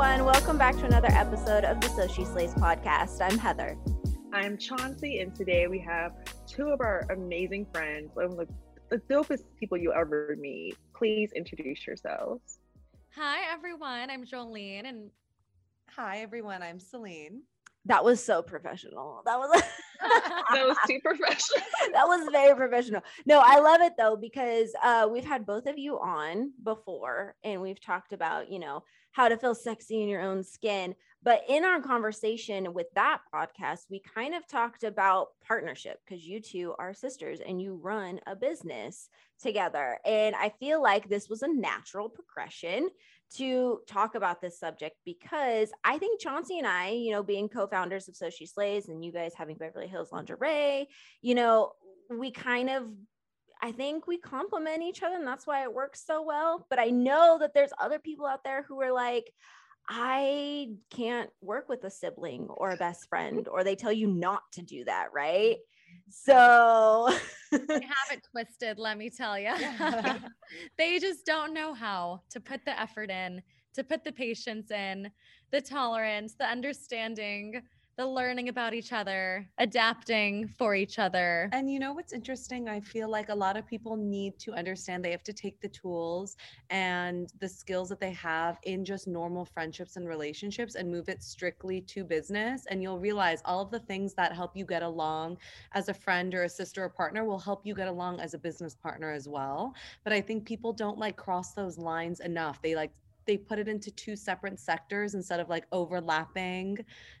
everyone. Welcome back to another episode of the So She Slays podcast. I'm Heather. I'm Chauncey, and today we have two of our amazing friends, one of the, the dopest people you ever meet. Please introduce yourselves. Hi, everyone. I'm Jolene, and hi, everyone. I'm Celine. That was so professional. That was that was too professional. that was very professional. No, I love it though because uh, we've had both of you on before, and we've talked about you know how to feel sexy in your own skin. But in our conversation with that podcast, we kind of talked about partnership because you two are sisters and you run a business together. And I feel like this was a natural progression to talk about this subject because I think Chauncey and I, you know, being co founders of So Slays and you guys having Beverly Hills Lingerie, you know, we kind of I think we complement each other and that's why it works so well. But I know that there's other people out there who are like, I can't work with a sibling or a best friend, or they tell you not to do that, right? So they have it twisted, let me tell you. they just don't know how to put the effort in, to put the patience in, the tolerance, the understanding the learning about each other, adapting for each other. And you know what's interesting? I feel like a lot of people need to understand they have to take the tools and the skills that they have in just normal friendships and relationships and move it strictly to business. And you'll realize all of the things that help you get along as a friend or a sister or partner will help you get along as a business partner as well. But I think people don't like cross those lines enough. They like they put it into two separate sectors instead of like overlapping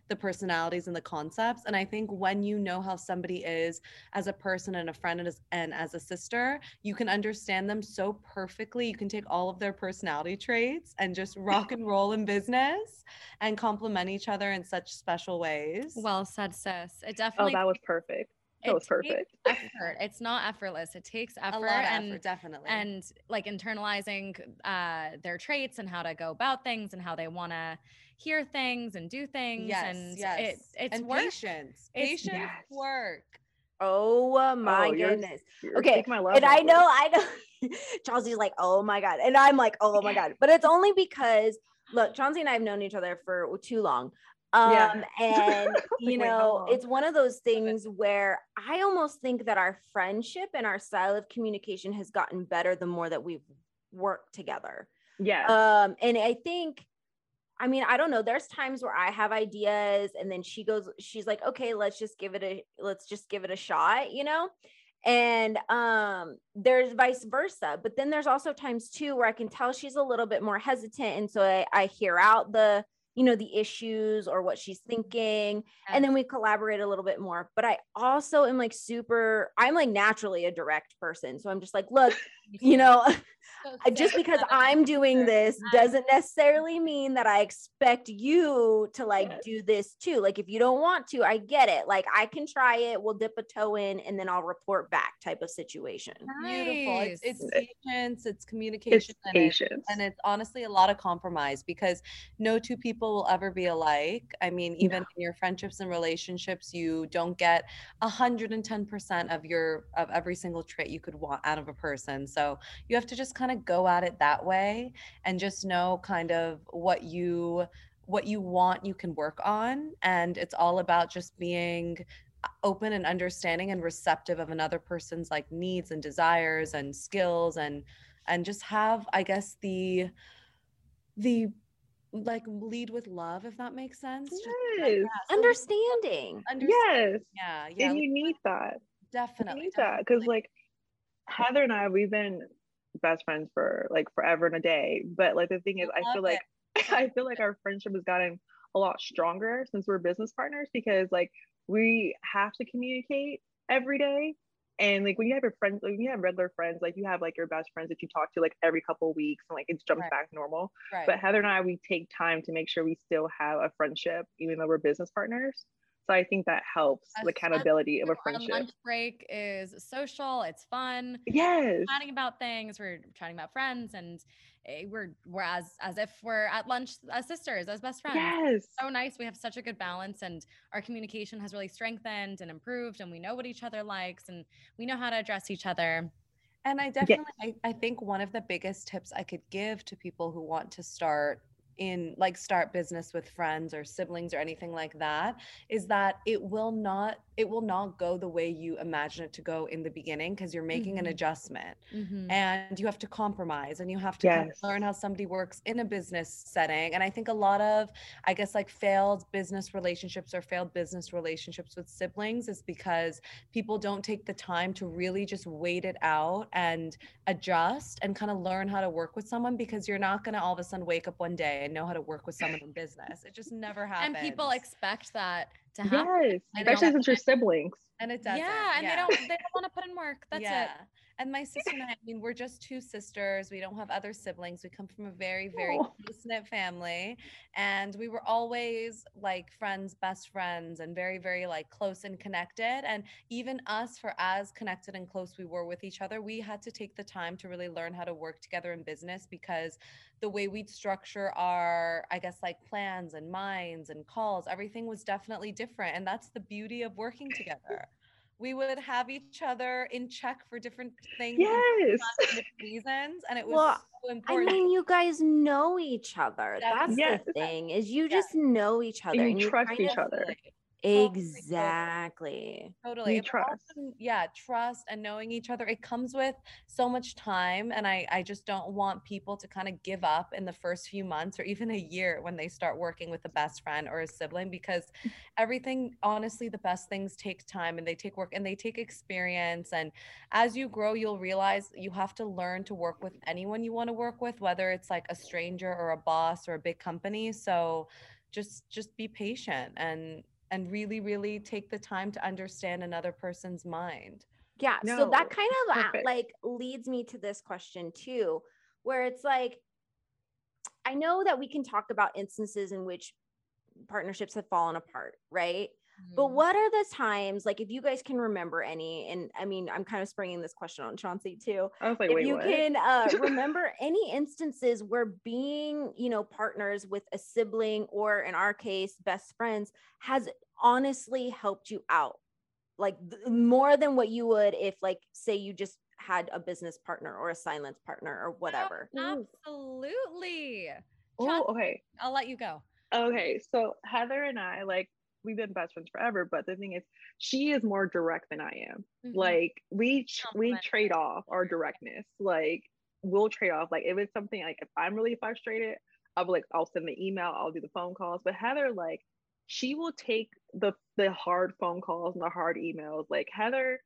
the personalities and the concepts and i think when you know how somebody is as a person and a friend and as, and as a sister you can understand them so perfectly. You can take all of their personality traits and just rock and roll in business and complement each other in such special ways. Well said sis. It oh, definitely oh that was perfect that was perfect. effort. It's not effortless. It takes effort and effort, definitely. And like internalizing uh, their traits and how to go about things and how they want to hear things and do things. Yes, and yes. It, it's and work. patience. It's, patience yes. work. Oh my oh, goodness. You're, you're okay. and I know, I know Chauncey's like, oh my God. And I'm like, oh my God. But it's only because look, Chauncey and I have known each other for too long. Um, yeah. and you know, it's one of those things where I almost think that our friendship and our style of communication has gotten better the more that we've worked together. Yeah. Um, and I think, I mean, I don't know. There's times where I have ideas and then she goes, she's like, okay, let's just give it a, let's just give it a shot, you know? and um there's vice versa but then there's also times too where i can tell she's a little bit more hesitant and so i, I hear out the you know the issues or what she's mm-hmm. thinking yes. and then we collaborate a little bit more but i also am like super i'm like naturally a direct person so i'm just like look you know just because i'm doing this doesn't necessarily mean that i expect you to like yes. do this too like if you don't want to i get it like i can try it we'll dip a toe in and then i'll report back type of situation nice. beautiful it's, it's patience it's communication it's and, patience. It, and it's honestly a lot of compromise because no two people will ever be alike. I mean even no. in your friendships and relationships you don't get 110% of your of every single trait you could want out of a person. So so you have to just kind of go at it that way and just know kind of what you what you want you can work on. And it's all about just being uh, open and understanding and receptive of another person's like needs and desires and skills and and just have i guess the the like lead with love if that makes sense yes. Just, yeah, so understanding yes yeah yeah and you need that definitely you need that because like Heather and I, we've been best friends for like forever and a day. But like the thing is, I, I feel it. like I feel like our friendship has gotten a lot stronger since we're business partners because like we have to communicate every day. And like when you have your friends, like when you have regular friends, like you have like your best friends that you talk to like every couple weeks and like it jumps right. back normal. Right. But Heather and I, we take time to make sure we still have a friendship, even though we're business partners. So I think that helps the accountability of a friendship. Our lunch break is social. It's fun. Yes. chatting about things. We're chatting about friends, and Eh, we're we're as as if we're at lunch as sisters, as best friends. Yes. so nice. We have such a good balance, and our communication has really strengthened and improved, and we know what each other likes, and we know how to address each other. And I definitely, I, I think one of the biggest tips I could give to people who want to start in like start business with friends or siblings or anything like that is that it will not it will not go the way you imagine it to go in the beginning because you're making Mhm. an adjustment Mhm. and you have to compromise and you have to kind of learn how somebody works in a business setting and i think a lot of i guess like failed business relationships or failed business relationships with siblings is because people don't take the time to really just wait it out and adjust and kind of learn how to work with someone because you're not going to all of a sudden wake up one day and know how to work with someone in business it just never happens and people expect that to happen. Yes, especially since you're siblings. and it doesn't Yeah, and they don't they don't want to put in work. That's it. And my sister and I, I mean, we're just two sisters. We don't have other siblings. We come from a very, very Oh. close knit family. And we were always like friends, best friends, and very, very like close and connected. And even us, for as connected and close we were with each other, we had to take the time to really learn how to work together in business because the way we'd structure our, I guess, like plans and minds and calls, everything was definitely different. And that's the beauty of working together. We would have each other in check for different things, Yes. different reasons, and it was Well, so important. I mean, you guys know each other. That's Yes. the thing is you Yeah. just know each other you and you trust each other. Totally. Oh, totally. Exactly. totally You trust. yeah trust and knowing each other it comes with so much time and i i just don't want people to kind of give up in the first few months or even a year when they start working with a best friend or a sibling because everything honestly the best things take time and they take work and they take experience and as you grow you'll realize you have to learn to work with anyone you want to work with whether it's like a stranger or a boss or a big company so just just be patient and and really really take the time to understand another person's mind Yeah. so that kind of uh, perfect. like leads me to this question too, where it's like, I know that we can talk about instances in which partnerships have fallen apart, right? But Mhm. what are the times, like, if you guys can remember any, and I mean, I'm kind of springing this question on Chauncey too. I was like, if wait, you what? can uh, remember any instances where being, you know, partners with a sibling or in our case, best friends has honestly helped you out, like th- more than what you would if, like, say you just had a business partner or a silence partner or whatever. Ooh. Absolutely. Oh, okay. I'll let you go. Okay, so Heather and I, like, we've been best friends forever, but the thing is, she is more direct than I am. Mhm. Like, we we trade off our directness. Like, we'll trade off. Like, if it's something like if I'm really frustrated, I'll be like, I'll send the email, I'll do the phone calls. But Heather, like, she will take the the hard phone calls and the hard emails. Like Heather.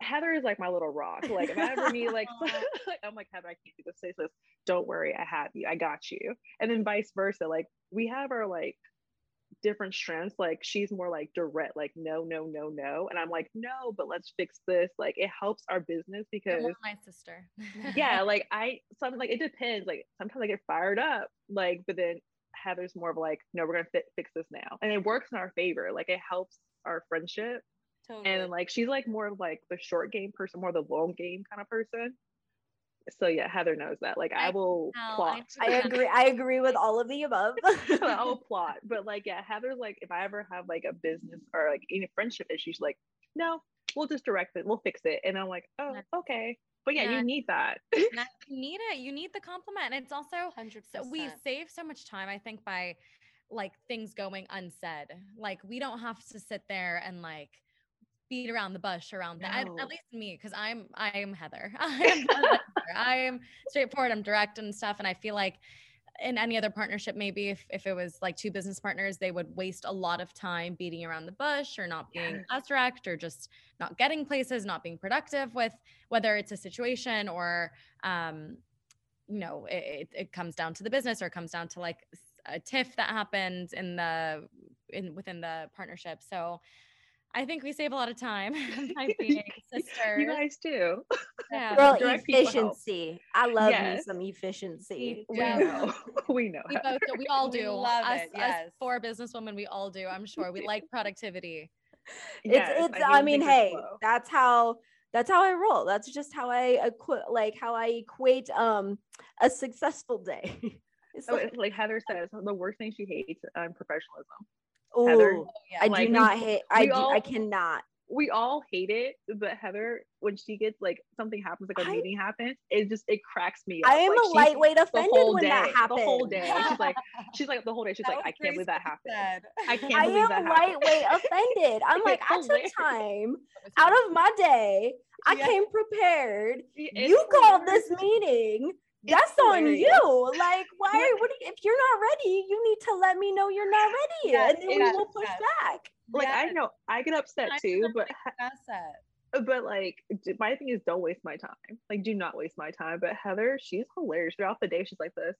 Heather is like my little rock. Like if I ever need like, like I'm like Heather, I can't do this. Say this. Don't worry, I have you. I got you. And then vice versa. Like we have our like different strengths. Like she's more like direct, like no, no, no, no. And I'm like, no, but let's fix this. Like it helps our business because my sister. yeah, like I some like it depends. Like sometimes I get fired up, like, but then Heather's more of like, no, we're gonna fi- fix this now, and it works in our favor. Like it helps our friendship, totally and like she's like more of like the short game person, more the long game kind of person. So yeah, Heather knows that. Like I I will tell, I plot. I agree. I agree with all of the above. I'll plot, but like yeah, Heather's like if I ever have like a business or like any friendship issues like, no, we'll just direct it, we'll fix it, and I'm like, oh, okay. But yeah, Yeah. you need that. You need it. You need the compliment. And it's also 100%. so we save so much time, I think, by like things going unsaid. Like we don't have to sit there and like beat around the bush around that. At, at least me, because I'm I am Heather. I am Heather. I am straightforward. I'm direct and stuff. And I feel like in any other partnership, maybe if, if it was like two business partners, they would waste a lot of time beating around the bush or not being Yes. as direct or just not getting places, not being productive with whether it's a situation or um, you know, it, it, comes down to the business or it comes down to like a tiff that happened in the in within the partnership. So I think we save a lot of time by being sisters. you guys do. yeah. Girl, direct people help. efficiency. I love Yes. me some efficiency. We Yeah. know. we know. we both do. We all We do. love us, it, us yes. four businesswomen, we all do. I'm sure we like productivity. Yes, it's it's need I mean, hey, slow. that's how that's how I roll. That's just how I equate like how I equate um a successful day. it's Oh, like, like Heather says, the worst thing she hates um, professionalism. Ooh, Heather, yeah. I like, do we- not hate I we do I cannot. we all hate it, but Heather, when she gets like something happens, like a I- meeting happens, it just it cracks me up. I am Like, a lightweight offended when day, that happens. the whole day. She's like, she's like the whole day. She's like, I can't believe that happened. I can't I believe am that happened. lightweight offended. I'm like, I took time out of my day. I Yeah. came prepared. It's you called this meeting. It's That's on you. Like, why? Yeah. What? you- If you're not ready, you need to let me know you're not ready, Yes, and then we will push yes. back. Like I know I get upset I'm too, but an asset. but like uh, my thing is don't waste my time. Like do not waste my time. But Heather, she's hilarious throughout the day. She's like this.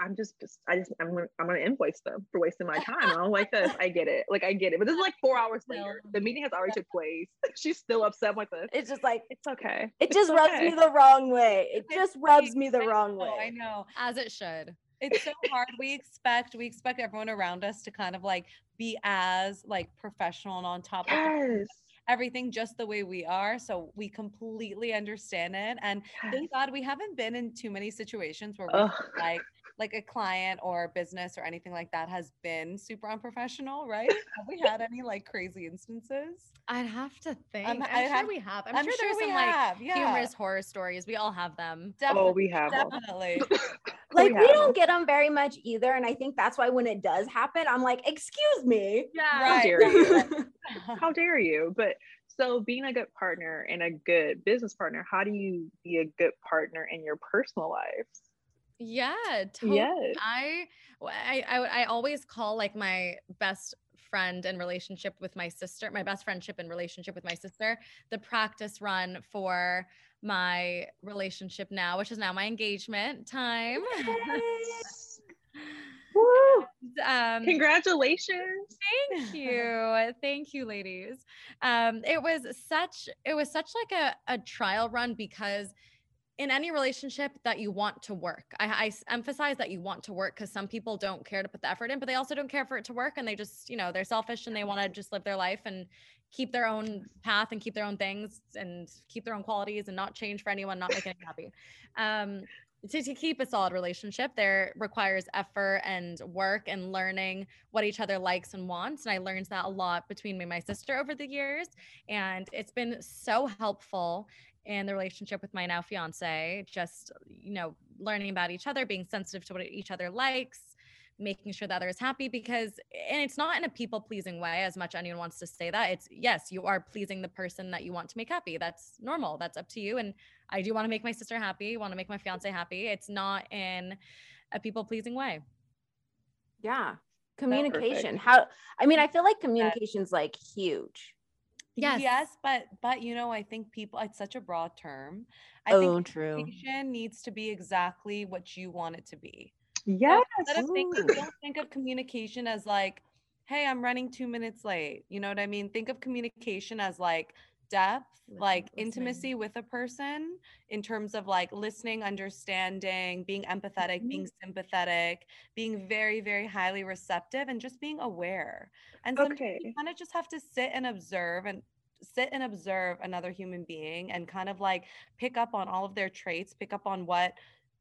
I'm just, just I just I'm gonna I'm gonna invoice them for wasting my time. I don't like this. I get it. Like I get it. But this is like four hours No. later. The meeting has already took place. She's still upset with this. It's just like It's okay. it It's just rubs okay. me the wrong way. It just rubs me the wrong oh, way. I know. As it should. It's so hard. We expect we expect everyone around us to kind of like be as like professional and on top of everything just the way we are. So we completely understand it. And thank God we haven't been in too many situations where we Ugh. feel like like a client or business or anything like that has been super unprofessional, right? Have we had any like crazy instances? I'd have to think. Um, I'm I sure have- we have. I'm, I'm sure, sure there's we some like yeah. humorous horror stories. We all have them. Oh, we have. Definitely. Like we have don't get them very much either, and I think that's why when it does happen, I'm like, "Excuse me." Yeah. How dare you? How dare you? But so being a good partner and a good business partner, how do you be a good partner in your personal life? Yeah. Totally. Yes. I, I, I, I always call like my best friend and relationship with my sister, my best friendship and relationship with my sister, the practice run for my relationship now, which is now my engagement time. Woo! um, Congratulations. Thank you. Thank you, ladies. Um, it was such it was such like a, a trial run because in any relationship that you want to work, I emphasize that you want to work because some people don't care to put the effort in, but they also don't care for it to work and they just, you know, they're selfish and they want to just live their life and keep their own path and keep their own things and keep their own qualities and not change for anyone, not make anyone happy. Um, to, to keep a solid relationship there requires effort and work and learning what each other likes and wants and i learned that a lot between me and my sister over the years and it's been so helpful in the relationship with my now fiance just you know learning about each other being sensitive to what each other likes making sure the other is happy because and it's not in a people pleasing way as much anyone wants to say that. It's yes you are pleasing the person that you want to make happy. That's normal. That's up to you. And i do want to make my sister happy want to make my fiance happy. It's not in a people pleasing way. Yeah, communication. How? I mean, I feel like communication's like huge. Yes. Yes, but but you know, I think people it's such a broad term. I Oh, think true. communication needs to be exactly what you want it to be. Yes. Instead of thinking, don't think of communication as like, hey, I'm running two minutes late. You know what I mean? Think of communication as like depth, Listen- like listening. intimacy with a person in terms of like listening, understanding, being empathetic, Mm-hmm. being sympathetic, being very, very highly receptive, and just being aware. And sometimes Okay. you kind of just have to sit and observe and sit and observe another human being and kind of like pick up on all of their traits, pick up on what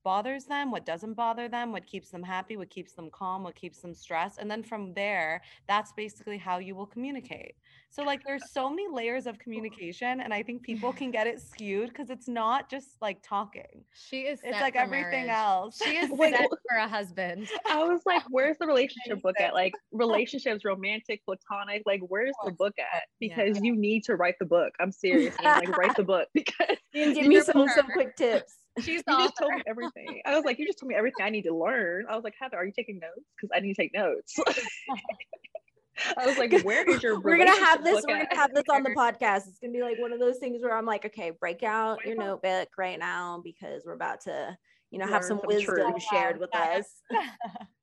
bothers them, what doesn't bother them, what keeps them happy, what keeps them calm, what keeps them stressed. And then from there, that's basically how you will communicate. So, like, there's so many layers of communication, and I think people can get it skewed because it's not just like talking, she is it's set like for everything marriage. else. she is Wait, set for a husband I was like, where's the relationship book at? Like relationships, romantic, platonic. Like, where's the book at? Yeah. Because you need to write the book. I'm serious. Like, write the book because You give me some some quick tips. She's the you just told me everything. I was like, you just told me everything I need to learn. I was like, Heather, are you taking notes? Because I need to take notes. I was like, where is your? We're gonna have this. We're gonna have this on the podcast. It's gonna be like one of those things where I'm like, okay, break out your Break notebook right now because we're about to, you know, have Learn some some wisdom truth. shared with Yeah. us.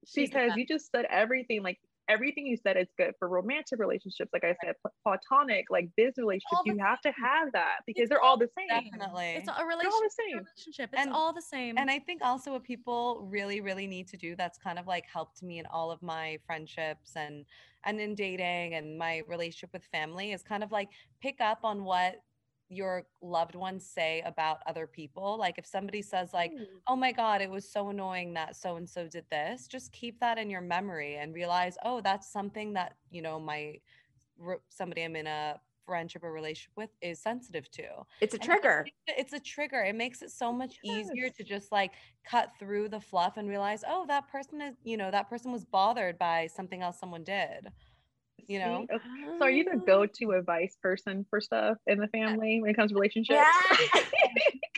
She's the because you just said everything like everything you said is good for romantic relationships like i said platonic like business relationships all the you have to have that because It's they're all the same Definitely. it's a they're all the same relationship. It's And- all the same And I think also what people really, really need to do that's kind of like helped me in all of my friendships and and in dating and my relationship with family is kind of like pick up on what your loved ones say about other people. Like if somebody says like, hmm. oh my God, it was so annoying that so and so did this, just keep that in your memory and realize, oh, that's something that, you know, my somebody I'm in a friendship or relationship with is sensitive to. It's a And trigger. it- It's a trigger. It makes it so much easier to just like cut through the fluff and realize, oh, that person is, you know, that person was bothered by something else someone did. You know? See? Okay, So are you the ah. go-to advice person for stuff in the uh, family when it comes to relationships? Yeah.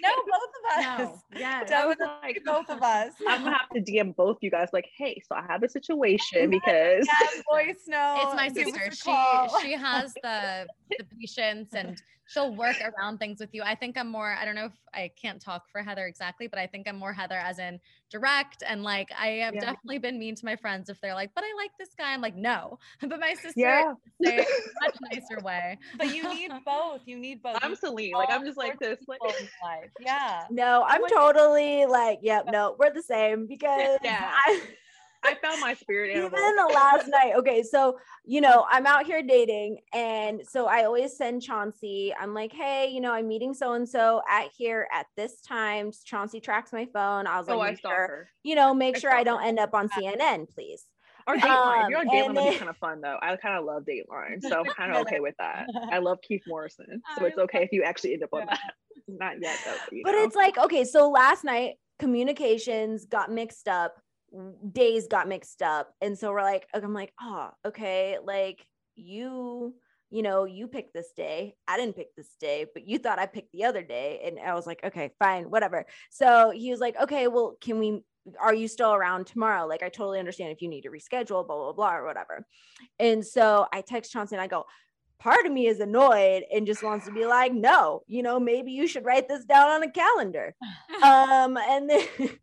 No, both of No. us. Yes. I was like, both of us. I'm gonna have to DM both you guys like, hey, so I have a situation because Yeah, voice note. it's my sister. She she has the the patience and she'll work around things with you. I think I'm more, I don't know if I can't talk for Heather exactly, but I think I'm more Heather as in direct and like I have Yeah. definitely been mean to my friends if they're like, but I like this guy. I'm like, no. But my sister yeah, say it in a much nicer way. But you need both. You need both. I'm You Celine. Like I'm just like this. Like people in life. Yeah. No, I'm like- totally like, yep, no, we're the same because Yeah. I, I found my spirit animal. even the last night. Okay, so you know, I'm out here dating, and so I always send Chauncey. I'm like, hey, you know, I'm meeting so and so at here at this time. Chauncey tracks my phone. I was like, oh, I sure, her. you know, make I sure I don't her. end up on CNN, please. Or Dateline. if you're Um, on Dateline, that'd be kind of fun though. I kind of love Dateline, so I'm kind of okay with that. I love Keith Morrison, so it's okay if you actually end up on Yeah. that. Not yet though. you But it's like, okay, so last night communications got mixed up, days got mixed up. And so we're like, I'm like, oh, okay, like you, you know, you picked this day. I didn't pick this day, but you thought I picked the other day. And I was like, okay, fine, whatever. So he was like, okay, well, can we are you still around tomorrow? Like, I totally understand if you need to reschedule, blah, blah, blah, or whatever. And so I text Chauncey and I go, part of me is annoyed and just wants to be like, no, you know, maybe you should write this down on a calendar. um, and then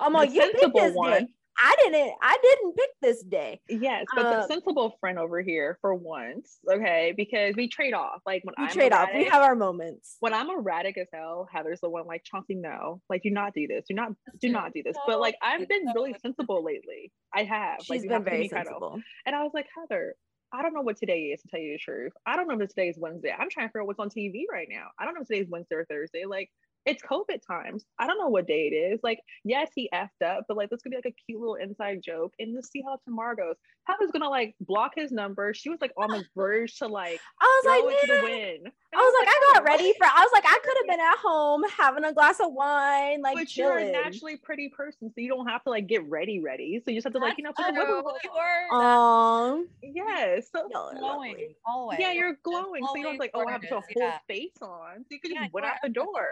I'm The like, you picked this one. day. I didn't, I didn't pick this day. Yes, but the Um, sensible friend over here for once, okay, because we trade off. Like when We I'm trade off. We have our moments. when I'm erratic as hell, Heather's the one like Chauncey, no, like do not do this, do not do not do this. But like I've been really sensible lately. I have. like, She's you been have very sensible. And I was like, Heather, I don't know what today is to tell you the truth. I don't know if today is Wednesday. I'm trying to figure out what's on TV right now. I don't know if today's Wednesday or Thursday. Like it's COVID times. I don't know what day it is. Like, yes, he effed up, but like this could be like a cute little inside joke. And let's see how tomorrow goes. Heather's gonna like block his number. She was like on the verge to like I was like, to the "Man." wind. And I was like, I got ready for. I was like, I could have been at home having a glass of wine, like but you're a naturally pretty person, so you don't have to like get ready, ready. So you just have to like, you know, put the That's wiggle. true. You are Um, Yes. So y'all are glowing lovely. always. yeah, you're glowing. So you don't like, oh, I have to put a whole yeah. face on. So you can Yeah, just went out the door.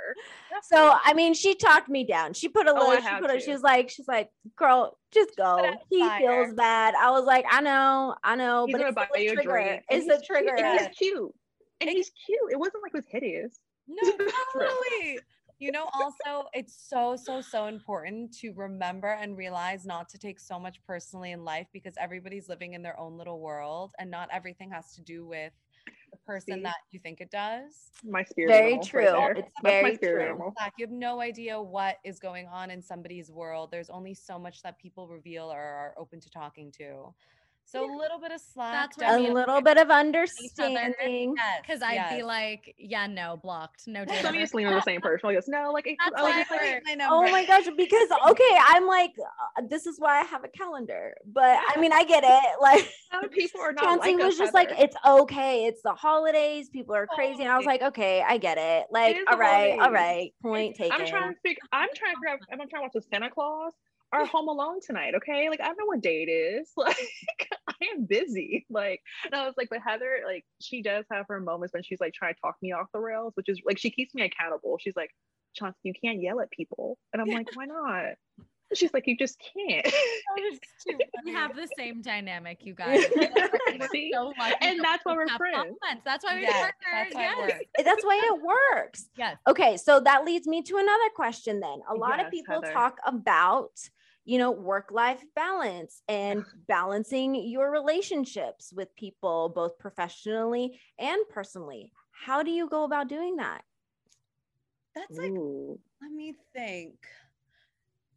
So I mean, she talked me down. She put a Oh, little. she put a. She was like, she's like, girl, just go. He fire. feels bad. I was like, I know, I know, He's but it's a trigger. It's a trigger. Cute, and he's cute. And he's cute. It wasn't like it was hideous. No, totally. You know, also, it's so, so, so important to remember and realize not to take so much personally in life because everybody's living in their own little world and not everything has to do with the person See? that you think it does. My spirit. Very animal right true. there. It's That's my very spirit true. animal. You have no idea what is going on in somebody's world. There's only so much that people reveal or are open to talking to. So a little bit of slack. That's what I A mean. little bit of other. understanding. yes, Because I'd be like, yeah, no, blocked, no data. So me and Celine are the same person. I guess no, like it, I was like, Oh my gosh, because okay, I'm like, uh, this is why I have a calendar. But I mean, I get it. Like some people are not Chauncey like was us, just like, it's okay. It's the holidays. People are crazy. And I was like, okay, I get it. Like, is all the holidays. right. Point taken. I'm trying to figure. I'm trying to grab. I'm trying to watch the Santa Claus or Home Alone tonight. Okay, like I don't know what day it is. Like I am busy. Like, and I was like, but Heather, like she does have her moments when she's like trying to talk me off the rails, which is like she keeps me accountable. She's like, Chauncey, you can't yell at people, and I'm like, why not? She's like, you just can't. we have the same dynamic, you guys. See? so lucky And that that's we why we're friends. compliments. That's why we're Yes, partners. that's why it yes. works. That's why it works. Yes. Okay, so that leads me to another question then. A lot of people Heather. talk about, you know, work life balance and balancing your relationships with people, both professionally and personally. How do you go about doing that? That's like Ooh. Let me think.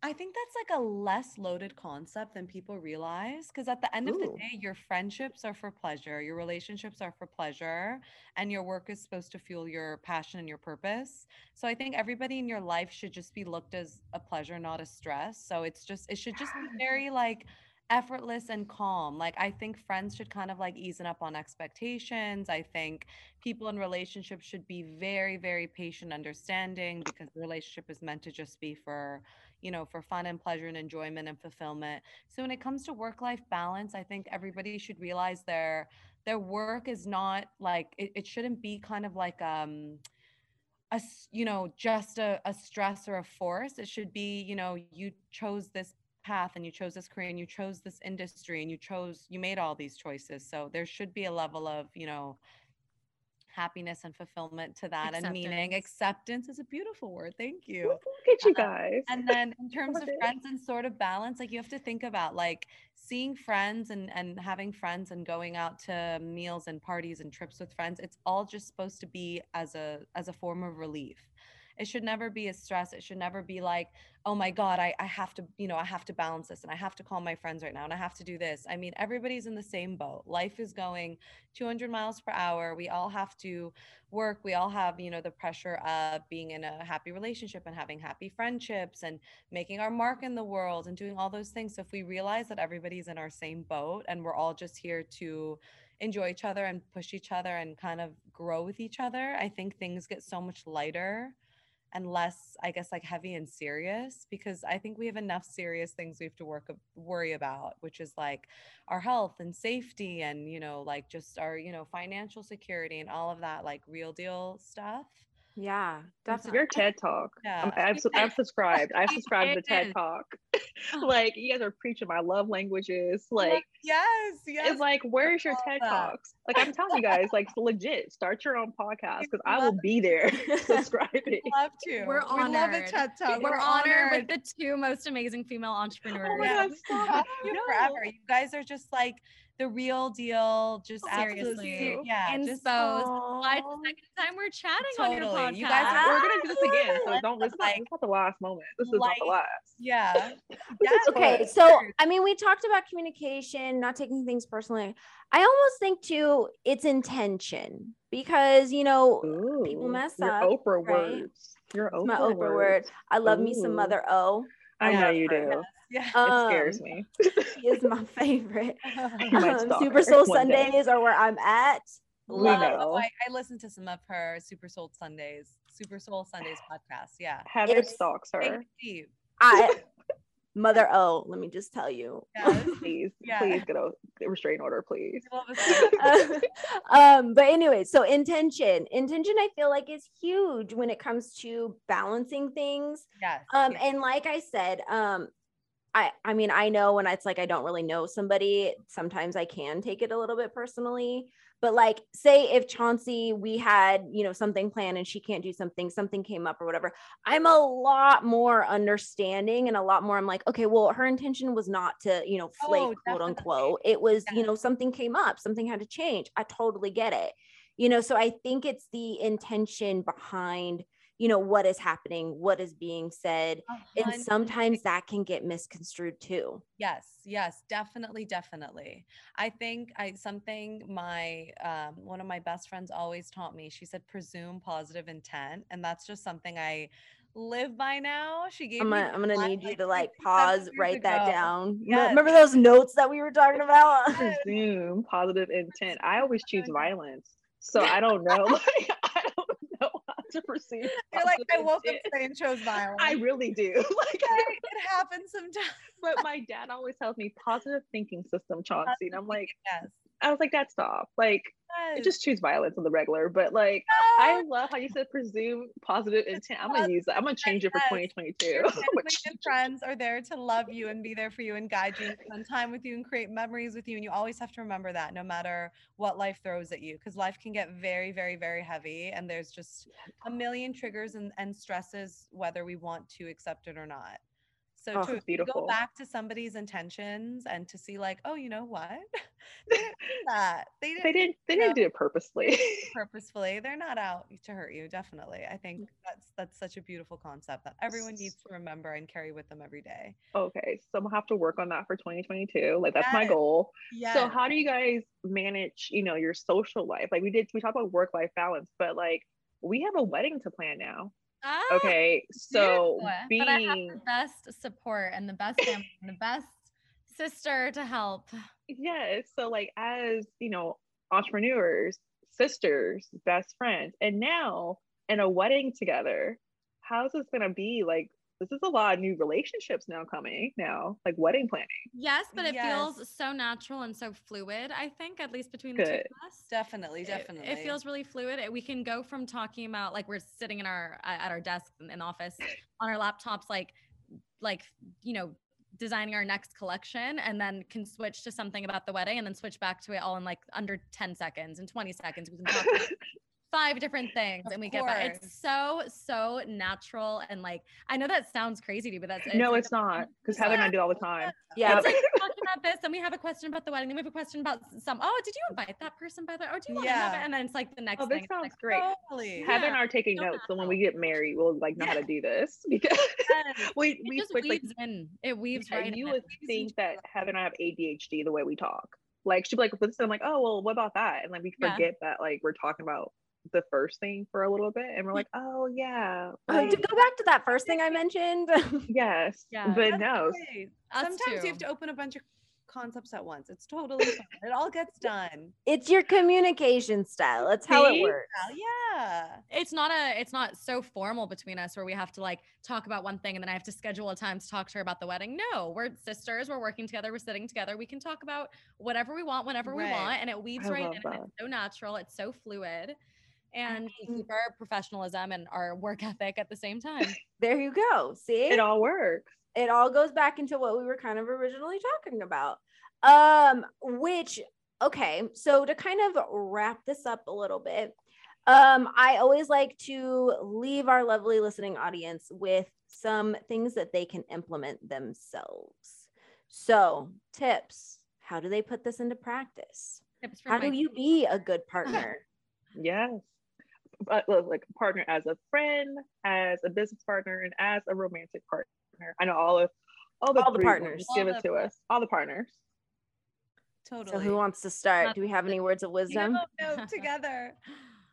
I think that's like a less loaded concept than people realize. Because at the end of the day, your friendships are for pleasure, your relationships are for pleasure, and your work is supposed to fuel your passion and your purpose. So I think everybody in your life should just be looked as a pleasure, not a stress. So it's just, it should just be very like effortless and calm. Like I think friends should kind of like easing up on expectations. I think people in relationships should be very, very patient, understanding because the relationship is meant to just be for, you know, for fun and pleasure and enjoyment and fulfillment. So when it comes to work-life balance, I think everybody should realize their their work is not like it, it shouldn't be kind of like um a you know just a, a stress or a force it should be you know you chose this path and you chose this career and you chose this industry and you chose you made all these choices so there should be a level of you know happiness and fulfillment to that acceptance. and meaning acceptance. is a beautiful word thank you. Look at you uh, guys. uh, and then in terms of friends and sort of balance like you have to think about like seeing friends and and having friends and going out to meals and parties and trips with friends it's all just supposed to be as a as a form of relief it should never be a stress it should never be like oh my god I, I have to you know i have to balance this and i have to call my friends right now and i have to do this. I mean everybody's in the same boat. Life is going 200 miles per hour. We all have to work. We all have you know the pressure of being in a happy relationship and having happy friendships and making our mark in the world and doing all those things. So if we realize that everybody's in our same boat and we're all just here to enjoy each other and push each other and kind of grow with each other i think things get so much lighter and less i guess like heavy and serious because i think we have enough serious things we have to work worry about which is like our health and safety and you know like just our you know financial security and all of that like real deal stuff yeah, definitely. Your TED Talk. Yeah. I've, I've subscribed. I've subscribed to the TED Talk. Oh. like you guys are preaching my love languages. Like yes, yes. It's like where's your TED that. Talks? Like I'm telling you guys, like legit, start your own podcast because I will be there subscribing. Love to. We're honored. We love a TED Talk. We're, We're honored. honored. with the two most amazing female entrepreneurs. Oh my God, stop. You no. forever. You guys are just like the real deal. Just oh, seriously, yeah. Inspo. Just, so, Why the second time we're chatting totally. on your podcast? You guys, are, we're gonna do this again. So don't. This, like, not, not the last moment. This is like, not the last. Yeah. yeah. okay. So I mean, we talked about communication, not taking things personally. I almost think too, it's intention because you know Ooh, people mess your up. Oprah right? words. Your Oprah, my Oprah words. word. I love Ooh. me some Mother O. I, I know you do. Yeah, um, it scares me. she is my favorite. um, Super Soul Sundays are where I'm at. We know. Oh, I, I listened to some of her Super Soul Sundays, Super Soul Sundays podcast. Yeah, Heather stalks her. I Mother O, let me just tell you. Yes. please, yeah. please get a restraint order, please. uh, um, but anyway, so intention. Intention I feel like is huge when it comes to balancing things. Yes. Um, yes. and like I said, um, I I mean I know when it's like I don't really know somebody, sometimes I can take it a little bit personally. But like say if Chauncey we had, you know, something planned and she can't do something, something came up or whatever, I'm a lot more understanding and a lot more I'm like, okay, well her intention was not to, you know, flake oh, quote unquote. It was, yeah. you know, something came up, something had to change. I totally get it. You know, so I think it's the intention behind you know what is happening what is being said and sometimes that can get misconstrued too yes yes definitely definitely i think i something my um, one of my best friends always taught me she said presume positive intent and that's just something i live by now. She gave I'm gonna, I'm gonna need you to like pause, write ago. that down. Yes. Remember those notes that we were talking about? Presume positive intent. I always choose violence. So I don't know. Like, I don't to perceive. You're like, I woke up today and chose violence. I really do. Like it happens sometimes. But my dad always tells me positive thinking system, Chauncey. And I'm like, yes. I was like, that's stop. Like yes. just choose violence on the regular. But like I love how you said presume positive intent. I'm gonna use that. I'm gonna change it for 2022. Your friends are there to love you and be there for you and guide you and spend time with you and create memories with you. And you always have to remember that no matter what life throws at you, because life can get very, very, very heavy. And there's just a million triggers and, and stresses, whether we want to accept it or not. So oh, to go back to somebody's intentions and to see like, oh, you know what? they didn't do that. They didn't. They didn't. They didn't know, do it purposefully. purposefully, they're not out to hurt you. Definitely, I think mm. that's that's such a beautiful concept that everyone needs to remember and carry with them every day. Okay, so we'll have to work on that for 2022. Like that's yes. my goal. Yes. So how do you guys manage, you know, your social life? Like we did, we talked about work life balance, but like we have a wedding to plan now. Ah, okay, so being but I have the best support and the best family and the best sister to help. Yes. So like as, you know, entrepreneurs, sisters, best friends, and now in a wedding together, how's this gonna be? Like this is a lot of new relationships now coming now, like wedding planning. Yes, but it Yes. feels so natural and so fluid, I think, at least between the two of us. Definitely, definitely. It, feels really fluid. We can go from talking about like we're sitting in our at our desk in, in the office on our laptops, like like you know designing our next collection and then can switch to something about the wedding and then switch back to it all in like under 10 seconds and 20 seconds we can talk about five different things Of and we get back it's so so natural and like i know that sounds crazy to you but that's no, like it's not. Because Heather and I do all the time. Yeah. it's like we're talking about this, and we have a question about the wedding. Then we have a question about some. Oh, did you invite that person by the? way? Oh, do you want to have it? Yeah. And then it's like the next Oh, thing. this it's sounds like, great. Totally. Heather and I are taking so notes. So when we get married, we'll like know how to do this because we It we just switch like weaves in. It weaves Yeah, right you in. would think that Heather and I have ADHD the way we talk. Like she'd be like, "Listen," I'm like, "Oh, well, what about that?" And like we Yeah. forget that like we're talking about the first thing for a little bit, and we're like, "Oh yeah, Oh, like, to go back to that first thing I mentioned. yes." Yeah, but no, okay. Us Sometimes you have to open a bunch of concepts at once. It's totally fine. It all gets done. it's your communication style. That's how it works. Yeah. It's not a. It's not so formal between us where we have to like talk about one thing and then I have to schedule a time to talk to her about the wedding. No, we're sisters. We're working together. We're sitting together. We can talk about whatever we want whenever we want, and it weaves I right in. and. It's so natural. It's so fluid. And keep our professionalism and our work ethic at the same time. There you go. See? it all works. it all goes back into what we were kind of originally talking about. Um, which okay, so to kind of wrap this up a little bit, um, I always like to leave our lovely listening audience with some things that they can implement themselves. So, tips. How do they put this into practice? How do you be a good partner? Yes. But like partner as a friend, as a business partner, and as a romantic partner. I know all of all the, All the partners. Just All give the it to us. All the partners. Totally. So, who wants to start? Do we have any words of wisdom? No, no, together.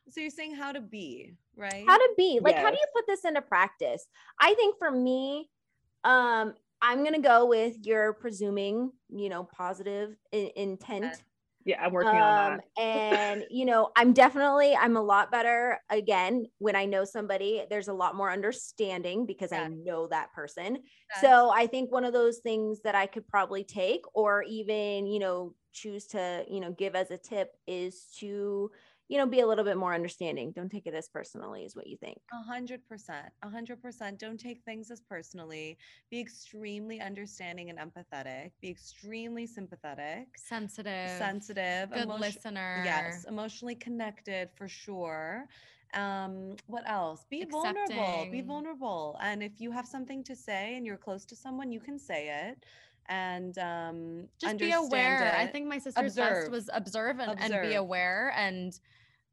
So you're saying how to be, right? how to be like how do you put this into practice i think for me um i'm gonna go with your presuming you know positive I- intent Yeah, I'm working on um that. and you know i'm definitely i'm a lot better again when i know somebody there's a lot more understanding because i know that person Yes. so i think one of those things that i could probably take or even you know choose to you know give as a tip is to you know be a little bit more understanding don't take it as personally is what you think A hundred percent, a hundred percent. Don't take things as personally. Be extremely understanding and empathetic. Be extremely sympathetic, sensitive, sensitive, good emotio- listener. Yes, emotionally connected for sure. Um, what else? Be vulnerable. Be vulnerable. And if you have something to say and you're close to someone, you can say it. And um, Just be understand aware. I think my sister's best was observe and, and be aware and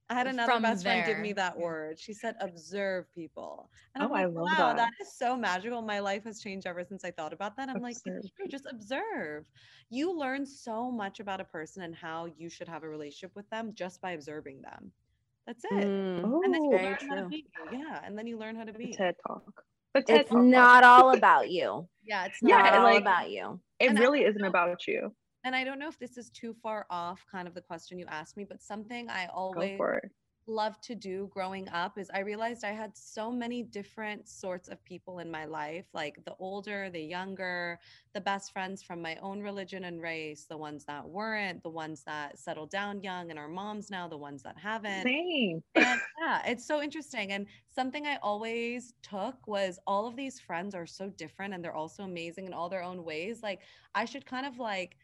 I had another from best friend give me that word. She said, observe people. And I'm Oh, I like, love wow, that. that is so magical. My life has changed ever since I thought about that. I'm like, Observe. it's true, just observe. You learn so much about a person and how you should have a relationship with them just by observing them. That's it. Mm, And then you Oh, very learn how to be. Yeah. And then you learn how to be. TED Talk. The TED it's Talk. not all about you. yeah, it's not not all like- about you. It and really don't isn't about you. And I don't know if this is too far off kind of the question you asked me, but something I always loved to do growing up is I realized I had so many different sorts of people in my life, like the older, the younger, the best friends from my own religion and race, the ones that weren't, the ones that settled down young and are moms now, the ones that haven't. Same. And yeah, it's so interesting. And something I always took was all of these friends are so different and they're also amazing in all their own ways. Like I should kind of like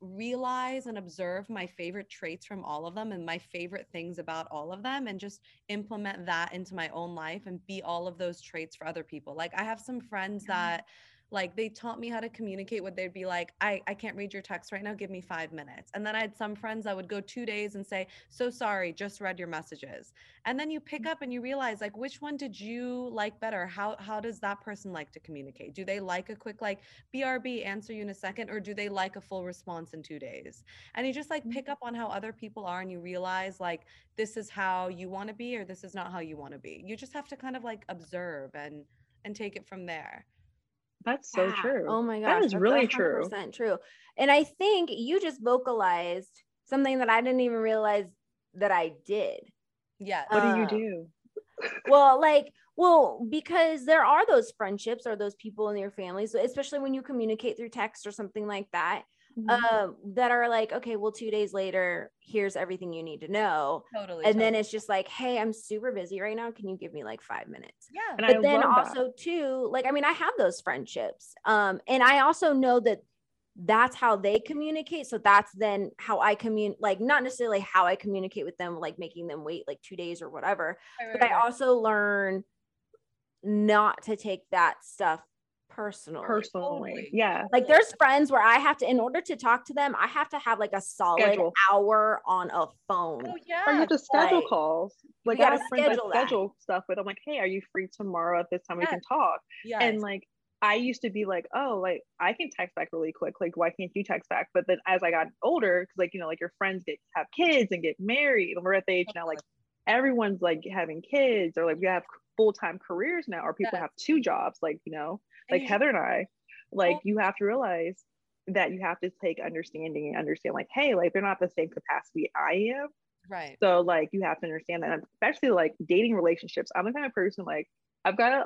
realize and observe my favorite traits from all of them and my favorite things about all of them and just implement that into my own life and be all of those traits for other people. Like I have some friends mm-hmm. that like they taught me how to communicate what they'd be like I, I can't read your text right now give me five minutes. And then i had some friends that would go two days and say so sorry just read your messages. And then you pick mm. up and you realize like which one did you like better? How how does that person like to communicate? Do they like a quick like brb answer you in a second or do they like a full response in two days? And you just like pick mm. up on how other people are and you realize like this is how you want to be or this is not how you want to be. You just have to kind of like observe and and take it from there That's so Yeah. true. Oh my gosh. That is really true. 100% true. And I think you just vocalized something that I didn't even realize that I did. Yeah. What do Uh, you do? well like well because there are those friendships or those people in your family so especially when you communicate through text or something like that Mm-hmm. um that are like okay well two days later here's everything you need to know totally. and then it's just like hey i'm super busy right now can you give me like five minutes yeah. And I but then love that. also too like i mean i have those friendships um and i also know that that's how they communicate so that's then how i communicate like not necessarily how i communicate with them like making them wait like two days or whatever Right, but right, I right. also learn not to take that stuff personally. personally. Totally. Yeah. Like there's friends where I have to, in order to talk to them, I have to have like a solid Schedule. hour on a phone. Oh yeah. Or you have to schedule like, calls. Like I have friends schedule that that. schedule stuff with. I'm like, hey, are you free tomorrow at this time we can talk? Yeah. And like I used to be like, oh, like I can text back really quick. Like, why can't you text back? But then as I got older, because like you know, like your friends get have kids and get married, and we're at the age now, like everyone's like having kids or like we have full time careers now, or people have two jobs. Like you know, like you- Heather and I, like you have to realize that you have to take understanding and understand like, hey, like they're not the same capacity I am. right. So like you have to understand that, and especially like dating relationships. I'm the kind of person like I've got to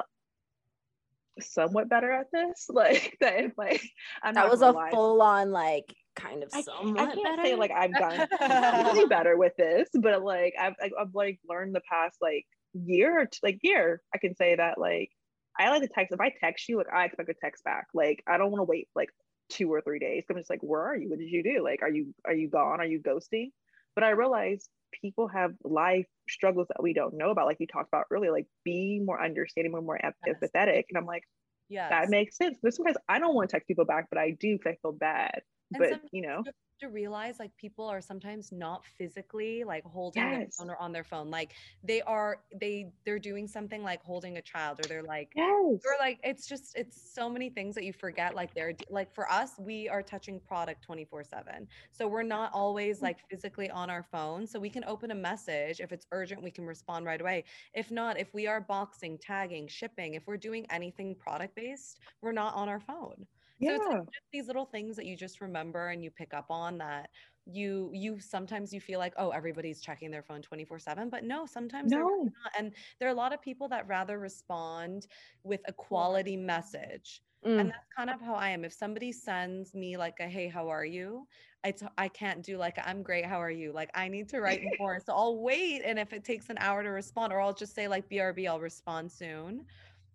somewhat better at this. Like that, if, like I'm that was a lie. full on like kind of I somewhat I can't better. say like I've gotten completely better with this, but like I've I've like learned the past like year or like year. I can say that like I like to text. If I text you, like I expect a text back. Like I don't want to wait like two or three days. I'm just like, where are you? What did you do? Like, are you are you gone? Are you ghosting? But I realize people have life struggles that we don't know about. Like you talked about earlier, like be more understanding, more more Yes. empathetic. And I'm like, yeah, that makes sense. But sometimes I don't want to text people back, but I do because I feel bad. And but you know, to realize like people are sometimes not physically like holding their phone or on their phone like they are they they're doing something like holding a child or they're like yes, or like it's just it's so many things that you forget like they're like for us we are touching product 24 7 so we're not always mm. like physically on our phone so we can open a message if it's urgent we can respond right away. If not if we are boxing tagging shipping if we're doing anything product based we're not on our phone yeah. it's like just these little things that you just remember and you pick up on that you you sometimes you feel like oh everybody's checking their phone 24 7 but no sometimes really No. not. and there are a lot of people that rather respond with a quality message Mm. and that's kind of how i am if somebody sends me like a hey how are you it's i can't do like i'm great how are you like i need to write more so i'll wait and if it takes an hour to respond or i'll just say like brb i'll respond soon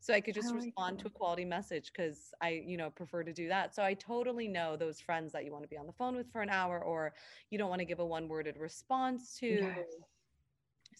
so i could just I like respond to a quality message because i you know prefer to do that so i totally know those friends that you want to be on the phone with for an hour or you don't want to give a one worded response to Yes.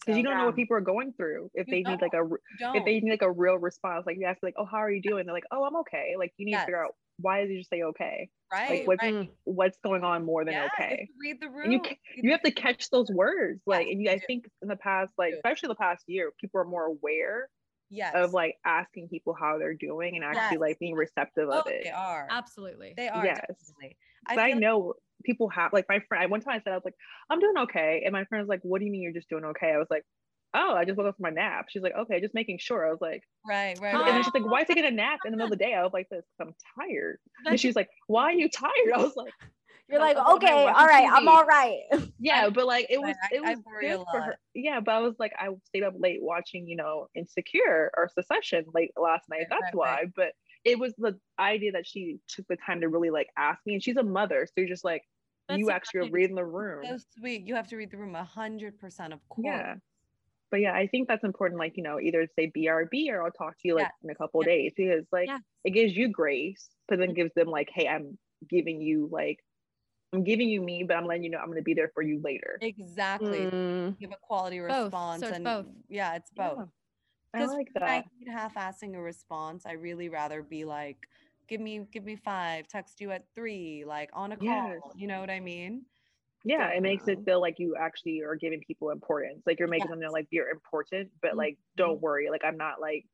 because you don't know what people are going through. If You they need like a r- don't if they need like a real response, like you ask like, oh, how are you doing? They're like, oh, I'm okay. Like you need to figure out why did you just say okay? right what's- right Mm. What's going on more than yeah, okay? read the room And you you have to catch those words. Like, Yes, and you, you I do. think in the past, like especially the past year, people are more aware yes of like asking people how they're doing and actually Yes. like being receptive oh, of it. they are Absolutely. they are Yes. definitely I, feel I like- know people have like my friend. One time I said I was like, I'm doing okay, and my friend was like, What do you mean you're just doing okay? I was like, Oh, I just woke up from my nap. She's like, Okay, just making sure. I was like, right right, and right. then she's like, Why taking a nap in the middle of the day? I was like, This, 'cause I'm tired. And That's she was like, Why are you tired? I was like, You're like, okay, all right, I'm all right. Yeah, but like it was I- it was good for her. Yeah, but I was like, I stayed up late watching, you know, Insecure or Succession late last night. Right, That's right, why. right. But it was the idea that she took the time to really like ask me, and she's a mother, so you're just like, That's you actually are nice. reading the room. so sweet you have to read the room a hundred percent of course Yeah. But yeah, I think that's important. Like, you know, either say BRB or I'll talk to you like Yes. in a couple Yes. days because like Yes. it gives you grace, but then mm-hmm. gives them like, hey, I'm giving you like, I'm giving you me, but I'm letting you know I'm going to be there for you later. exactly Mm. give a quality Both. So response and both. yeah it's Yeah, both I because like when I that. half-assing a response i really rather be like give me give me five text you at three like on a call Yes. you know what i mean Yeah, it makes it feel like you actually are giving people importance. Like you're making them know like you're important, but like don't worry, like I'm not like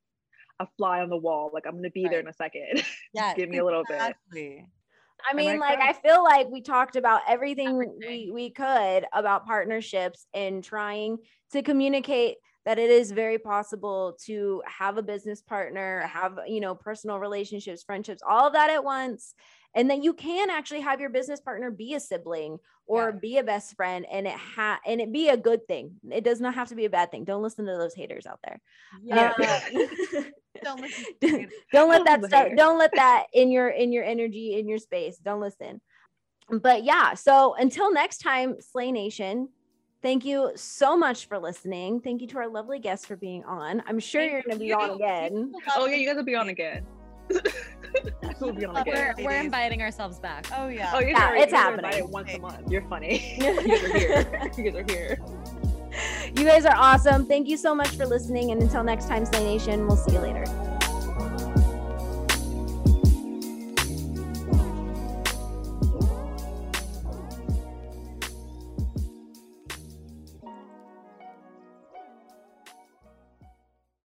a fly on the wall. Like I'm gonna be there in a second. yeah Give me a little bit. I I mean, like like, that. I feel like we talked about everything we, Everything. we could about partnerships and trying to communicate that it is very possible to have a business partner, have, you know, personal relationships, friendships, all of that at once. And then you can actually have your business partner be a sibling or Yeah. be a best friend and it ha and it be a good thing. It does not have to be a bad thing. Don't listen to those haters out there. Yeah. Uh, Don't listen don't let that listen to stuff don't let that in your in your energy in your space don't listen but yeah so until next time slay nation thank you so much for listening thank you to our lovely guests for being on i'm sure Thank you're going to be you. on again Oh yeah, you guys will be on again. we'll be on again. We're, we're inviting ourselves back. Oh yeah. Oh, you Yeah, guys are, it's you're happening. once a month. You're funny. you guys are here. You guys are here. You guys are awesome. Thank you so much for listening and until next time slay nation we'll see you later